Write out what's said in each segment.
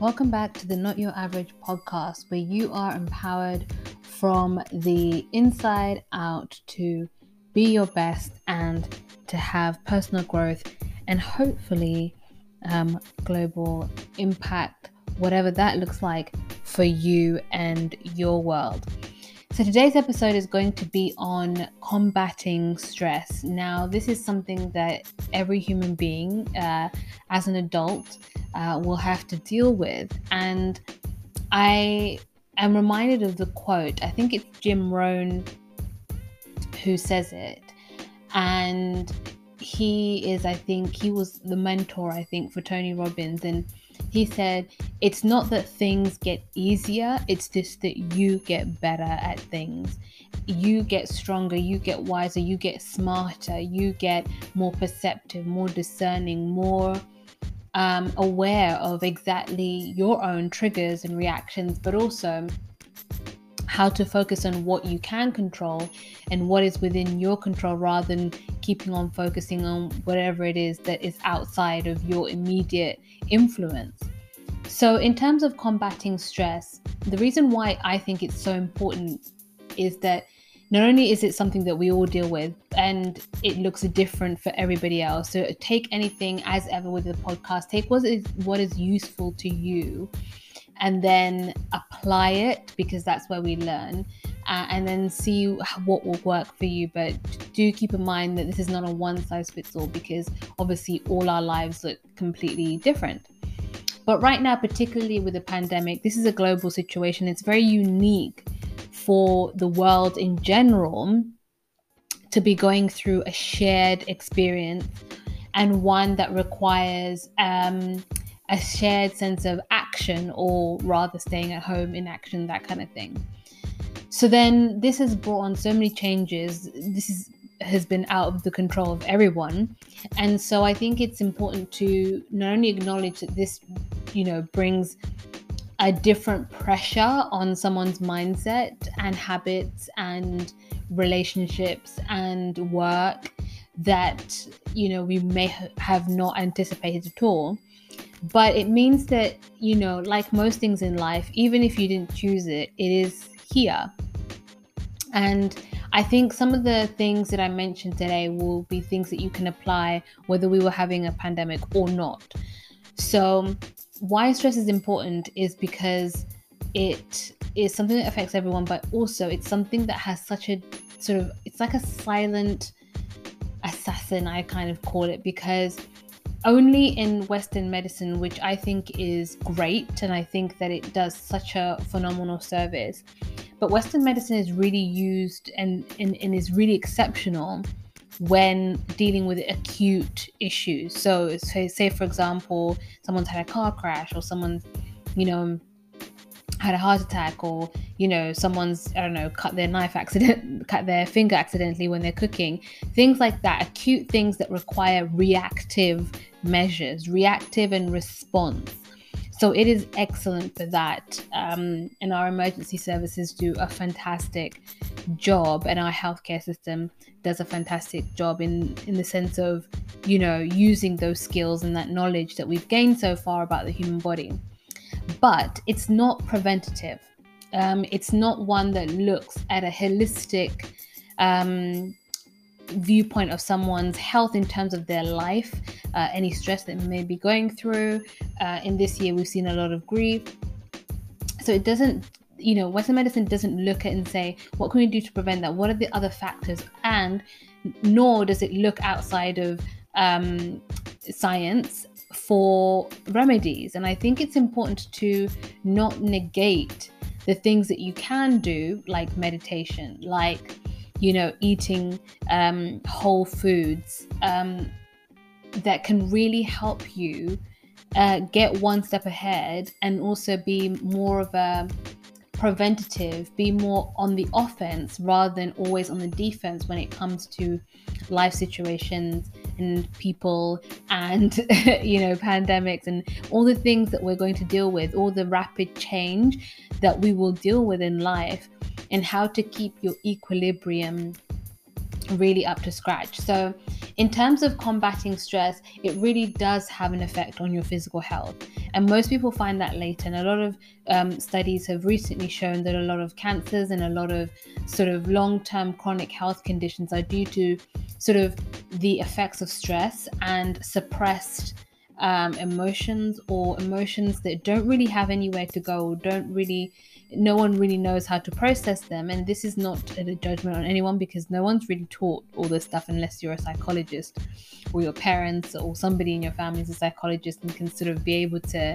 Welcome back to the Not Your Average podcast, where you are empowered from the inside out to be your best and to have personal growth and hopefully um, global impact, whatever that looks like for you and your world. So, today's episode is going to be on combating stress. Now, this is something that every human being, uh, as an adult, uh, will have to deal with. And I am reminded of the quote, I think it's Jim Rohn who says it. And he is, I think, he was the mentor, I think, for Tony Robbins. And he said, It's not that things get easier, it's just that you get better at things. You get stronger, you get wiser, you get smarter, you get more perceptive, more discerning, more um, aware of exactly your own triggers and reactions, but also how to focus on what you can control and what is within your control rather than keeping on focusing on whatever it is that is outside of your immediate influence. So, in terms of combating stress, the reason why I think it's so important is that not only is it something that we all deal with and it looks different for everybody else. So take anything as ever with the podcast. Take what is what is useful to you and then apply it because that's where we learn uh, and then see what will work for you. But do keep in mind that this is not a one size fits all because obviously all our lives look completely different. But right now particularly with the pandemic this is a global situation. It's very unique for the world in general to be going through a shared experience and one that requires um, a shared sense of action or rather staying at home in action, that kind of thing. So then this has brought on so many changes. This is has been out of the control of everyone. And so I think it's important to not only acknowledge that this, you know, brings a different pressure on someone's mindset and habits and relationships and work that you know we may have not anticipated at all but it means that you know like most things in life even if you didn't choose it it is here and I think some of the things that I mentioned today will be things that you can apply whether we were having a pandemic or not. So, why stress is important is because it is something that affects everyone, but also it's something that has such a sort of, it's like a silent assassin, I kind of call it, because only in Western medicine, which I think is great, and I think that it does such a phenomenal service. But Western medicine is really used and, and, and is really exceptional when dealing with acute issues. So, say, say for example, someone's had a car crash or someone's, you know, had a heart attack or you know someone's i don't know cut their knife accident cut their finger accidentally when they're cooking things like that acute things that require reactive measures, reactive and response. So it is excellent for that. Um, and our emergency services do a fantastic job, and our healthcare system does a fantastic job in in the sense of, you know, using those skills and that knowledge that we've gained so far about the human body. But it's not preventative. Um, it's not one that looks at a holistic um, viewpoint of someone's health in terms of their life, uh, any stress that may be going through. Uh, in this year, we've seen a lot of grief. So it doesn't, you know, Western medicine doesn't look at and say, what can we do to prevent that? What are the other factors? And nor does it look outside of um, science for remedies. And I think it's important to not negate the things that you can do, like meditation, like you know, eating um, whole foods um, that can really help you uh, get one step ahead and also be more of a preventative, be more on the offense rather than always on the defense when it comes to life situations and people and you know pandemics and all the things that we're going to deal with all the rapid change that we will deal with in life and how to keep your equilibrium really up to scratch. So, in terms of combating stress, it really does have an effect on your physical health. And most people find that later. And a lot of um, studies have recently shown that a lot of cancers and a lot of sort of long term chronic health conditions are due to sort of the effects of stress and suppressed um, emotions or emotions that don't really have anywhere to go, don't really no one really knows how to process them. And this is not a judgment on anyone because no one's really taught all this stuff unless you're a psychologist or your parents or somebody in your family is a psychologist and can sort of be able to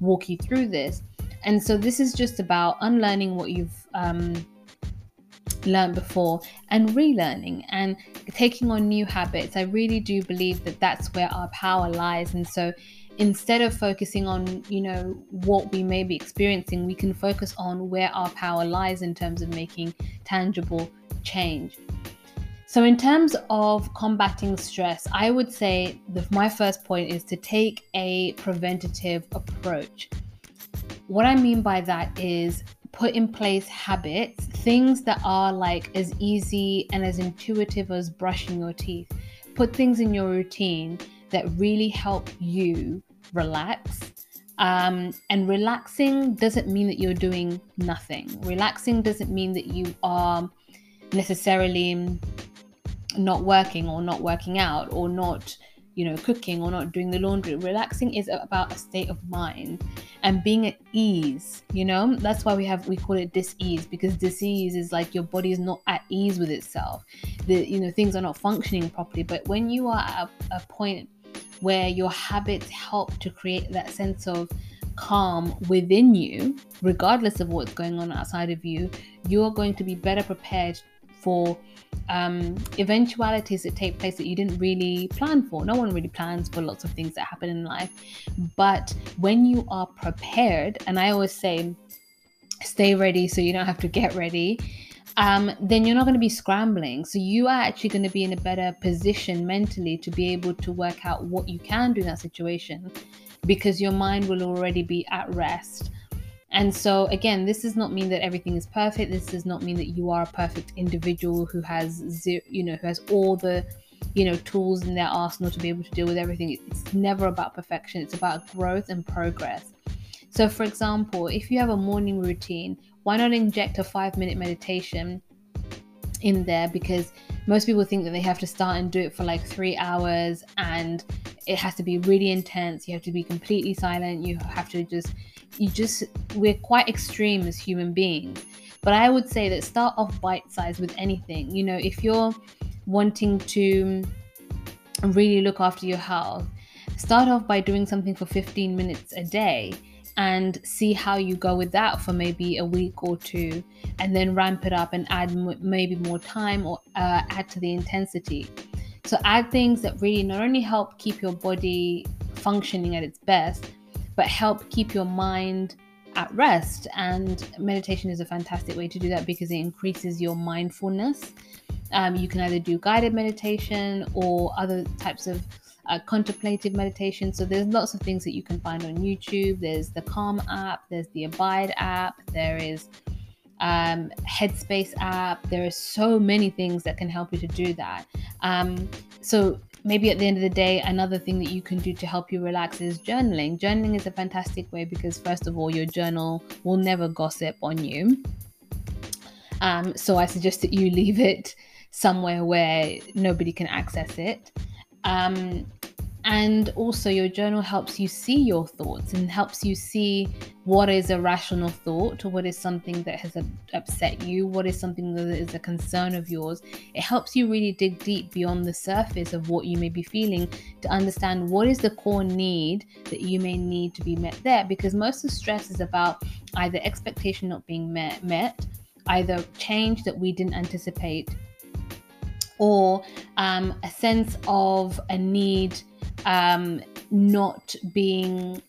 walk you through this. And so this is just about unlearning what you've um, learned before and relearning and taking on new habits. I really do believe that that's where our power lies. And so instead of focusing on you know what we may be experiencing we can focus on where our power lies in terms of making tangible change. So in terms of combating stress i would say that my first point is to take a preventative approach. What i mean by that is put in place habits things that are like as easy and as intuitive as brushing your teeth. Put things in your routine that really help you relax. Um, and relaxing doesn't mean that you're doing nothing. Relaxing doesn't mean that you are necessarily not working or not working out or not, you know, cooking or not doing the laundry. Relaxing is about a state of mind and being at ease, you know? That's why we have we call it dis-ease because dis-ease is like your body is not at ease with itself. The you know, things are not functioning properly. But when you are at a, a point where your habits help to create that sense of calm within you, regardless of what's going on outside of you, you're going to be better prepared for um, eventualities that take place that you didn't really plan for. No one really plans for lots of things that happen in life. But when you are prepared, and I always say, stay ready so you don't have to get ready um, then you're not going to be scrambling. So you are actually going to be in a better position mentally to be able to work out what you can do in that situation because your mind will already be at rest. And so, again, this does not mean that everything is perfect. This does not mean that you are a perfect individual who has, zero, you know, who has all the, you know, tools in their arsenal to be able to deal with everything. It's never about perfection. It's about growth and progress. So, for example, if you have a morning routine why not inject a five minute meditation in there? Because most people think that they have to start and do it for like three hours and it has to be really intense. You have to be completely silent. You have to just, you just, we're quite extreme as human beings. But I would say that start off bite size with anything. You know, if you're wanting to really look after your health, start off by doing something for 15 minutes a day and see how you go with that for maybe a week or two and then ramp it up and add m- maybe more time or uh, add to the intensity. So add things that really not only help keep your body functioning at its best but help keep your mind at rest. And meditation is a fantastic way to do that because it increases your mindfulness. Um, you can either do guided meditation or other types of uh, contemplative meditation. So there's lots of things that you can find on YouTube. There's the Calm app, there's the Abide app, there is um, Headspace app. There are so many things that can help you to do that. Um, so maybe at the end of the day, another thing that you can do to help you relax is journaling. Journaling is a fantastic way because first of all, your journal will never gossip on you. Um, so I suggest that you leave it somewhere where nobody can access it. Um, and also, your journal helps you see your thoughts and helps you see what is a rational thought, or what is something that has upset you, what is something that is a concern of yours. It helps you really dig deep beyond the surface of what you may be feeling to understand what is the core need that you may need to be met there. Because most of stress is about either expectation not being met, met either change that we didn't anticipate or um, a sense of a need um, not being,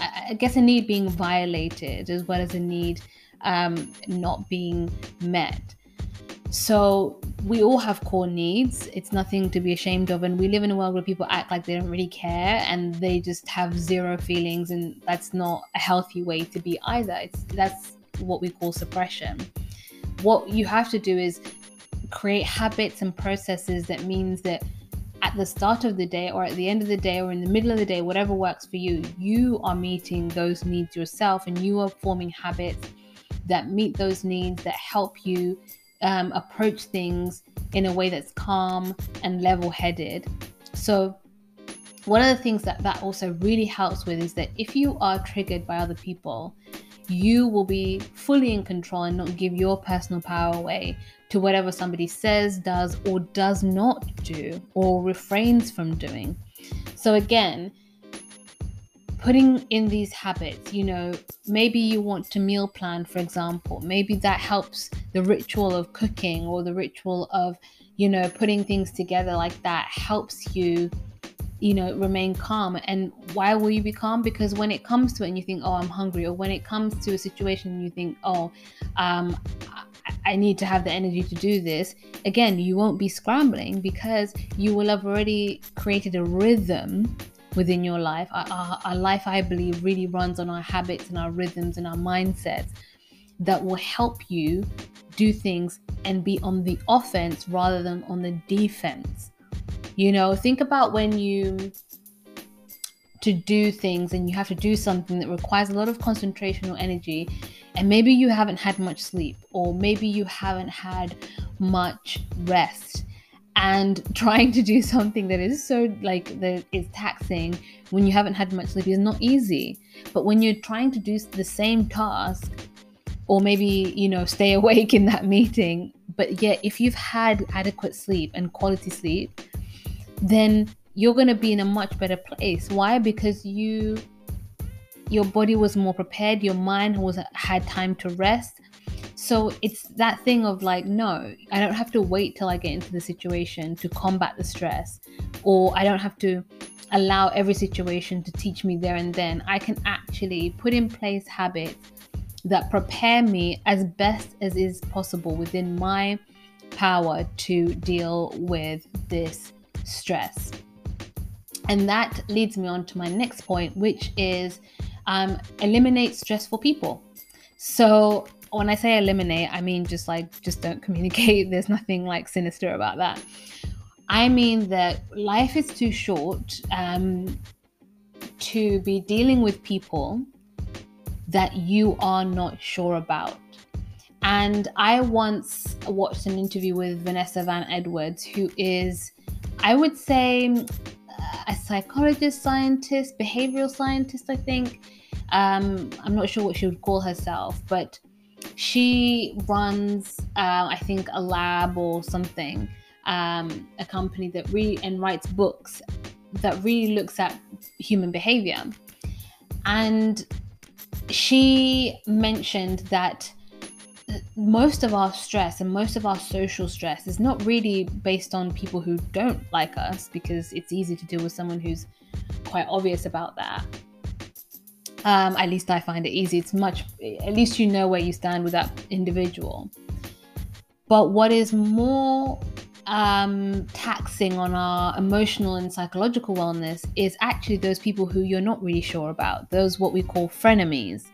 I guess, a need being violated as well as a need um, not being met. So we all have core needs. It's nothing to be ashamed of. And we live in a world where people act like they don't really care and they just have zero feelings. And that's not a healthy way to be either. It's that's what we call suppression. What you have to do is create habits and processes that means that at the start of the day or at the end of the day or in the middle of the day, whatever works for you, you are meeting those needs yourself and you are forming habits that meet those needs that help you um, approach things in a way that's calm and level headed. So, one of the things that that also really helps with is that if you are triggered by other people, you will be fully in control and not give your personal power away to whatever somebody says, does, or does not do, or refrains from doing. So, again, putting in these habits, you know, maybe you want to meal plan, for example, maybe that helps the ritual of cooking or the ritual of, you know, putting things together like that helps you you know remain calm. And why will you be calm? Because when it comes to it and you think oh i'm hungry or when it comes to a situation and you think oh um I need to have the energy to do this. Again, you won't be scrambling because you will have already created a rhythm within your life. Our, our, our, life, I believe, really runs on our habits and our rhythms and our mindsets that will help you do things and be on the offense rather than on the defense. You know, think about when you to do things and you have to do something that requires a lot of concentration or energy and maybe you haven't had much sleep or maybe you haven't had much rest and trying to do something that is so like that is taxing when you haven't had much sleep is not easy but when you're trying to do the same task or maybe you know stay awake in that meeting but yet if you've had adequate sleep and quality sleep then you're going to be in a much better place. Why? Because you your body was more prepared, your mind was had time to rest. So it's that thing of like, no, I don't have to wait till I get into the situation to combat the stress, or I don't have to allow every situation to teach me there and then. I can actually put in place habits that prepare me as best as is possible within my power to deal with this stress. And that leads me on to my next point, which is um, eliminate stressful people. So when I say eliminate, I mean just like just don't communicate. There's nothing like sinister about that. I mean that life is too short um, to be dealing with people that you are not sure about. And I once watched an interview with Vanessa Van Edwards, who is I would say a psychologist, scientist, behavioral scientist, I think. Um, I'm not sure what she would call herself, but she runs, uh, I think, a lab or something, um, a company that re and writes books that really looks at human behavior. And she mentioned that most of our stress and most of our social stress is not really based on people who don't like us because it's easy to deal with someone who's quite obvious about that. Um, at least I find it easy. It's much, at least you know where you stand with that individual. But what is more um, taxing on our emotional and psychological wellness is actually those people who you're not really sure about, those what we call frenemies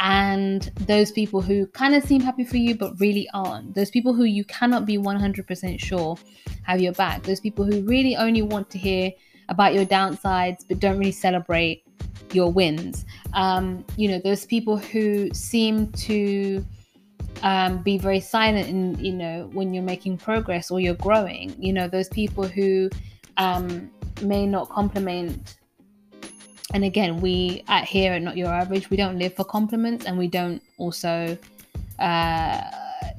and those people who kind of seem happy for you but really aren't. Those people who you cannot be 100% sure have your back. Those people who really only want to hear about your downsides but don't really celebrate your wins. Um, you know, those people who seem to um, be very silent in, you know, when you're making progress or you're growing. You know, those people who um, may not compliment and again we at here at not your average we don't live for compliments and we don't also uh,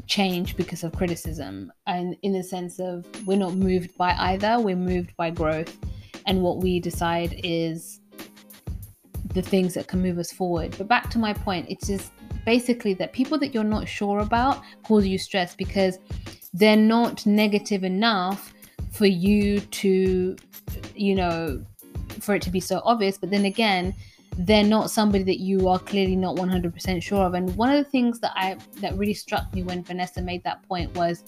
change because of criticism and in the sense of we're not moved by either we're moved by growth and what we decide is the things that can move us forward but back to my point it's just basically that people that you're not sure about cause you stress because they're not negative enough for you to you know for it to be so obvious. But then again, they're not somebody that you are clearly not 100% sure of. And one of the things that I that really struck me when Vanessa made that point was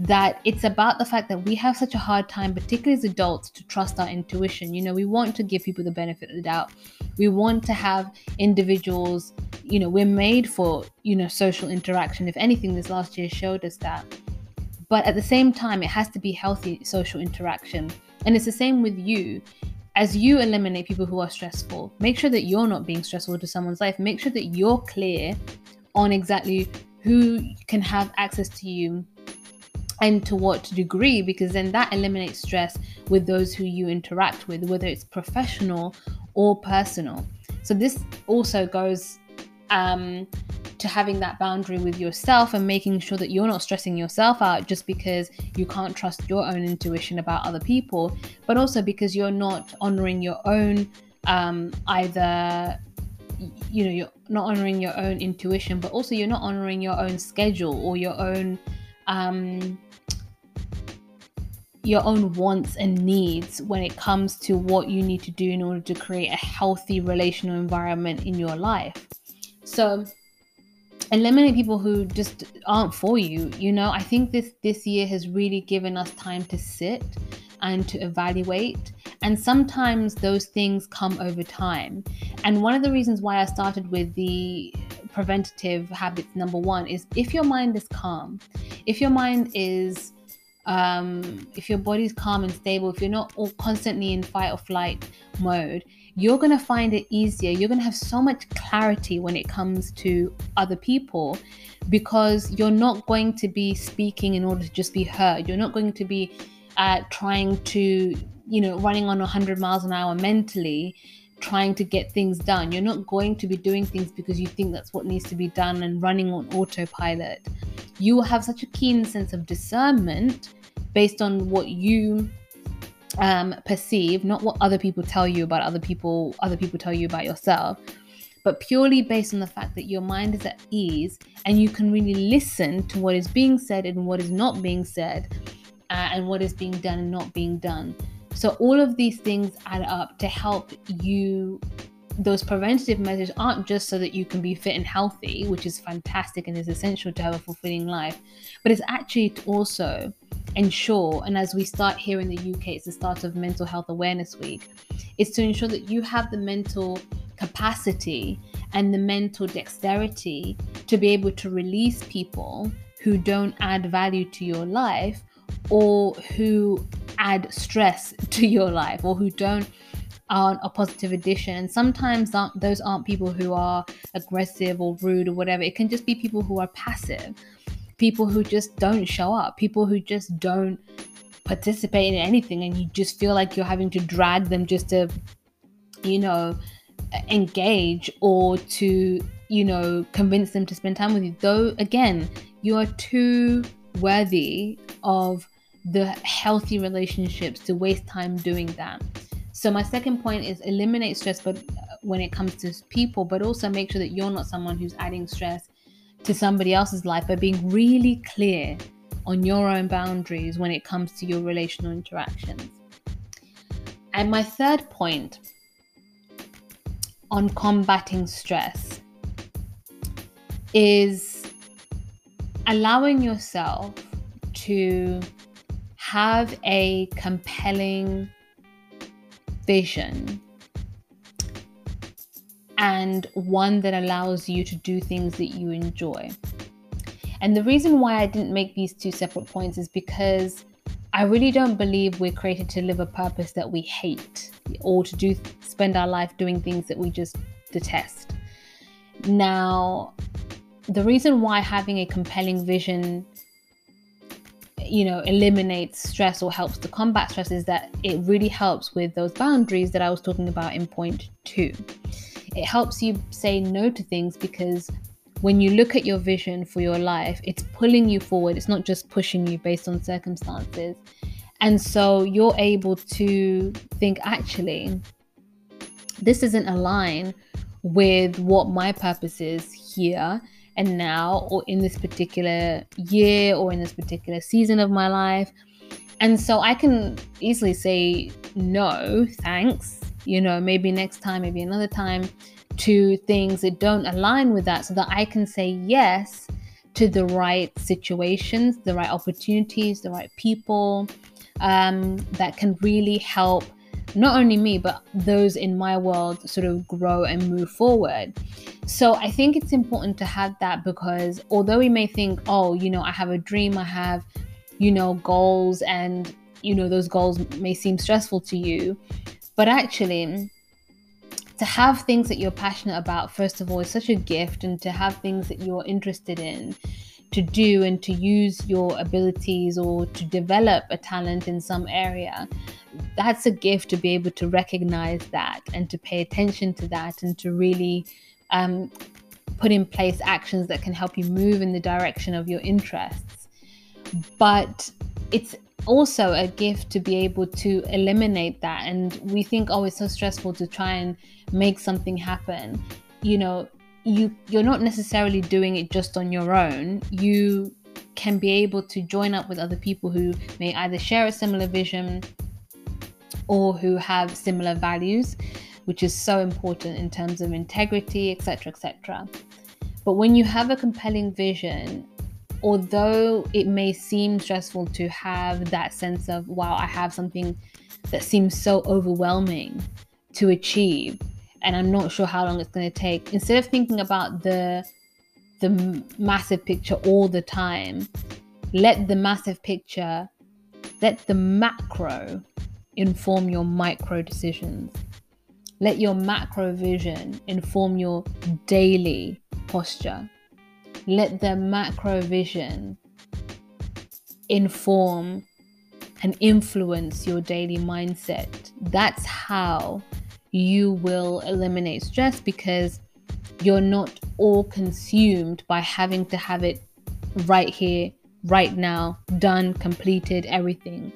that it's about the fact that we have such a hard time, particularly as adults, to trust our intuition. You know, we want to give people the benefit of the doubt. We want to have individuals, you know, we're made for, you know, social interaction. If anything, this last year showed us that. but at the same time, it has to be healthy social interaction. And it's the same with you. As you eliminate people who are stressful, make sure that you're not being stressful to someone's life. Make sure that you're clear on exactly who can have access to you and to what degree, because then that eliminates stress with those who you interact with, whether it's professional or personal. So, this also goes um, to having that boundary with yourself and making sure that you're not stressing yourself out just because you can't trust your own intuition about other people, but also because you're not honoring your own um, either you know you're not honoring your own intuition but also you're not honoring your own schedule or your own um your own wants and needs when it comes to what you need to do in order to create a healthy relational environment in your life. So eliminate people who just aren't for you you know? I think this this year has really given us time to sit and to evaluate and sometimes those things come over time. And one of the reasons why i started with the preventative habits number one is if your mind is calm if your mind is um, if your body's calm and stable if you're not all constantly in fight or flight mode you're going to find it easier. You're going to have so much clarity when it comes to other people because you're not going to be speaking in order to just be heard. You're not going to be uh, trying to, you know, running on 100 miles an hour mentally, trying to get things done. You're not going to be doing things because you think that's what needs to be done and running on autopilot. You will have such a keen sense of discernment based on what you um, perceive, not what other people tell you about other people, other people tell you about yourself, but purely based on the fact that your mind is at ease and you can really listen to what is being said and what is not being said, uh, and what is being done and not being done. So, all of these things add up to help you. Those preventative measures aren't just so that you can be fit and healthy, which is fantastic and is essential to have a fulfilling life, but it's actually to also ensure, and as we start here in the UK, it's the start of Mental Health Awareness Week, is to ensure that you have the mental capacity and the mental dexterity to be able to release people who don't add value to your life or who add stress to your life or who don't aren't a positive addition. And sometimes those aren't people who are aggressive or rude or whatever. It can just be people who are passive people who just don't show up, people who just don't participate in anything, and you just feel like you're having to drag them just to, you know, engage or to, you know, convince them to spend time with you. Though, again, you are too worthy of the healthy relationships to waste time doing that. So my second point is eliminate stress but uh, when it comes to people but also make sure that you're not someone who's adding stress to somebody else's life by being really clear on your own boundaries when it comes to your relational interactions. And my third point on combating stress is allowing yourself to have a compelling vision and one that allows you to do things that you enjoy. And the reason why I didn't make these two separate points is because I really don't believe we're created to live a purpose that we hate or to do spend our life doing things that we just detest. Now, the reason why having a compelling vision you know eliminates stress or helps to combat stress is that it really helps with those boundaries that I was talking about in point 2 it helps you say no to things because when you look at your vision for your life, it's pulling you forward. It's not just pushing you based on circumstances. And so you're able to think, actually, this isn't aligned with what my purpose is here and now, or in this particular year, or in this particular season of my life. And so I can easily say, no, thanks you know, maybe next time, maybe another time, to things that don't align with that so that I can say yes to the right situations, the right opportunities, the right people um, that can really help not only me, but those in my world sort of grow and move forward. So I think it's important to have that because although we may think, oh, you know, I have a dream, I have you know, goals and, you know, those goals may seem stressful to you. But actually, to have things that you're passionate about, first of all, is such a gift, and to have things that you're interested in to do and to use your abilities or to develop a talent in some area that's a gift to be able to recognize that and to pay attention to that and to really um, put in place actions that can help you move in the direction of your interests. But it's also a gift to be able to eliminate that. And we think oh it's so stressful to try and make something happen. You know you you're not necessarily doing it just on your own. You can be able to join up with other people who may either share a similar vision or who have similar values which is so important in terms of integrity etc etc but when you have a compelling vision although it may seem stressful to have that sense of wow i have something that seems so overwhelming to achieve and I'm not sure how long it's going to take. Instead of thinking about the the massive picture all the time, let the massive picture, let the macro inform your micro decisions. Let your macro vision inform your daily posture. Let the macro vision inform and influence your daily mindset. That's how you will eliminate stress because you're not all consumed by having to have it right here, right now, done, completed, everything.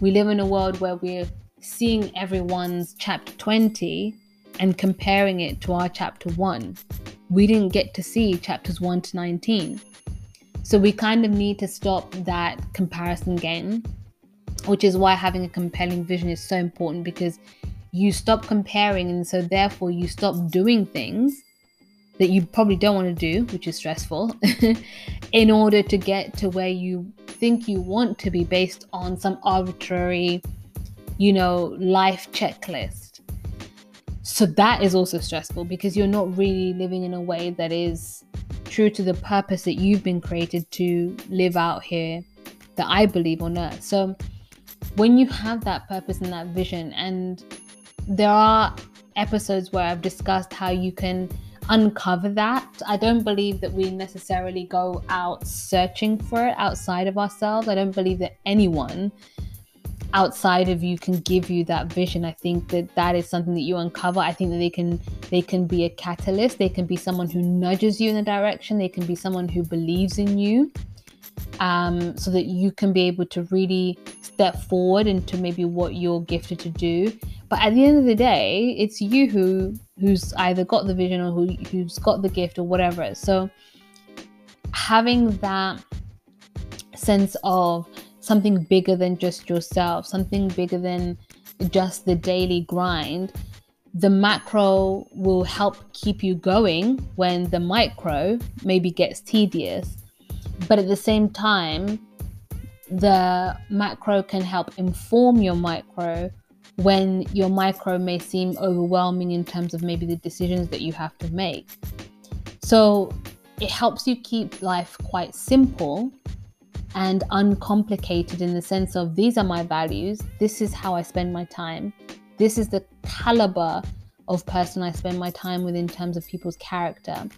We live in a world where we're seeing everyone's chapter 20 and comparing it to our chapter 1. We didn't get to see chapters 1 to 19. So we kind of need to stop that comparison game, which is why having a compelling vision is so important because you stop comparing and so therefore you stop doing things that you probably don't want to do, which is stressful, in order to get to where you think you want to be based on some arbitrary, you know, life checklist. So that is also stressful because you're not really living in a way that is true to the purpose that you've been created to live out here that I believe on earth. So when you have that purpose and that vision and there are episodes where I've discussed how you can uncover that. I don't believe that we necessarily go out searching for it outside of ourselves. I don't believe that anyone outside of you can give you that vision. I think that that is something that you uncover. I think that they can they can be a catalyst. They can be someone who nudges you in a direction. They can be someone who believes in you. Um, so that you can be able to really step forward into maybe what you're gifted to do but at the end of the day, it's you who who's either got the vision or who who's got the gift or whatever. So having that sense of something bigger than just yourself, something bigger than just the daily grind, the macro will help keep you going when the micro maybe gets tedious. But at the same time, the macro can help inform your micro when your micro may seem overwhelming in terms of maybe the decisions that you have to make. So it helps you keep life quite simple and uncomplicated in the sense of these are my values, this is how I spend my time, this is the caliber of person I spend my time with in terms of people's character.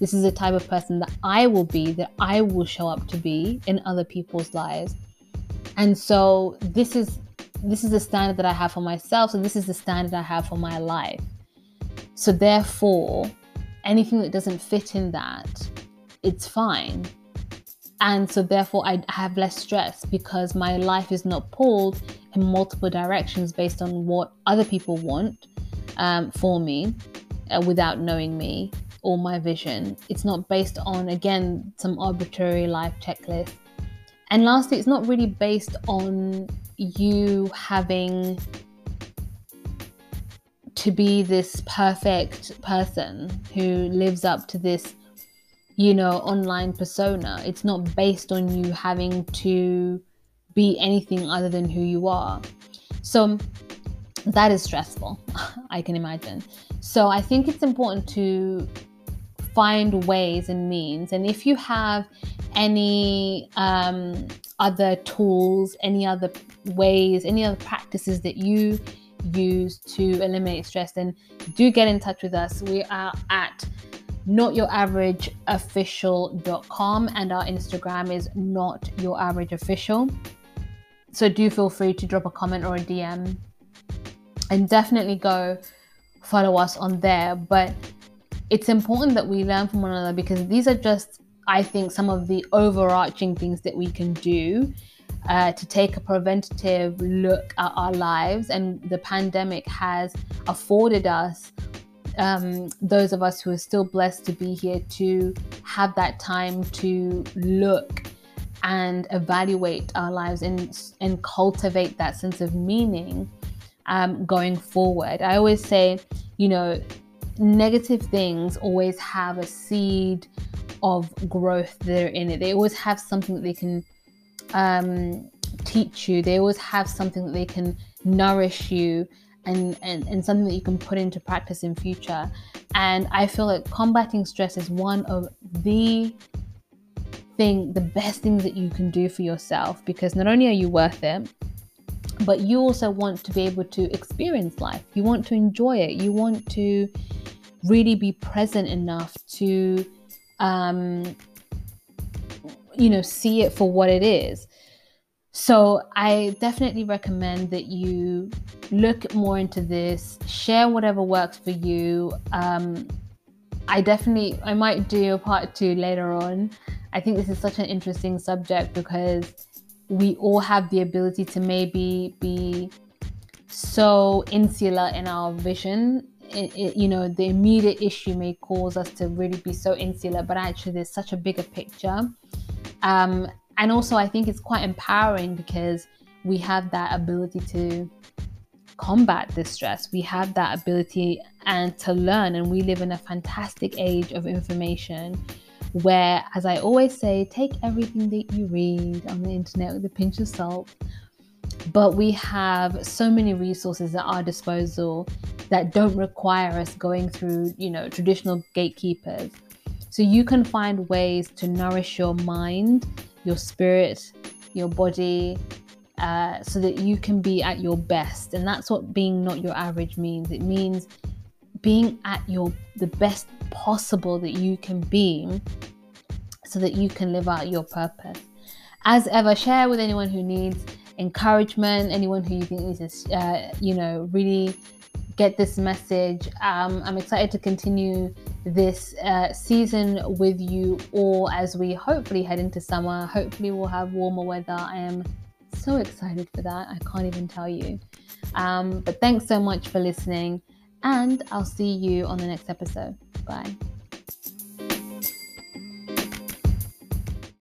This is the type of person that I will be, that I will show up to be in other people's lives. And so this is this is the standard that I have for myself. So this is the standard I have for my life. So therefore, anything that doesn't fit in that, it's fine. And so therefore, I have less stress because my life is not pulled in multiple directions based on what other people want um, for me uh, without knowing me or my vision. It's not based on, again, some arbitrary life checklist. And lastly, it's not really based on you having to be this perfect person who lives up to this you know online persona it's not based on you having to be anything other than who you are so that is stressful i can imagine so i think it's important to find ways and means and if you have any um, other tools, any other ways, any other practices that you use to eliminate stress, then do get in touch with us. We are at notyouraverage.official.com and our Instagram is not your average official. So do feel free to drop a comment or a DM and definitely go follow us on there. But it's important that we learn from one another because these are just, I think, some of the overarching things that we can do uh, to take a preventative look at our lives. And the pandemic has afforded us, um, those of us who are still blessed to be here, to have that time to look and evaluate our lives and, and cultivate that sense of meaning um, going forward. I always say, you know, negative things always have a seed of growth there in it. They always have something that they can um, teach you. They always have something that they can nourish you and, and, and something that you can put into practice in future. And I feel like combating stress is one of the thing, the best things that you can do for yourself because not only are you worth it, but you also want to be able to experience life. You want to enjoy it. You want to really be present enough to um, you know see it for what it is so i definitely recommend that you look more into this share whatever works for you um, i definitely i might do a part two later on i think this is such an interesting subject because we all have the ability to maybe be so insular in our vision. It, it, you know the immediate issue may cause us to really be so insular but actually there's such a bigger picture. Um, and also i think it's quite empowering because we have that ability to combat this stress. We have that ability and to learn and we live in a fantastic age of information where as i always say take everything that you read on the internet with a pinch of salt but we have so many resources at our disposal that don't require us going through, you know, traditional gatekeepers. So you can find ways to nourish your mind, your spirit, your body, uh, so that you can be at your best. And that's what being not your average means. It means being at your the best possible that you can be, so that you can live out your purpose. As ever, share with anyone who needs encouragement, anyone who you think needs to, uh, you know, really get this message. Um, I'm excited to continue this uh, season with you all as we hopefully head into summer. Hopefully, we'll have warmer weather. I am so excited for that. I can't even tell you. Um, but thanks so much for listening, and I'll see you on the next episode. Bye.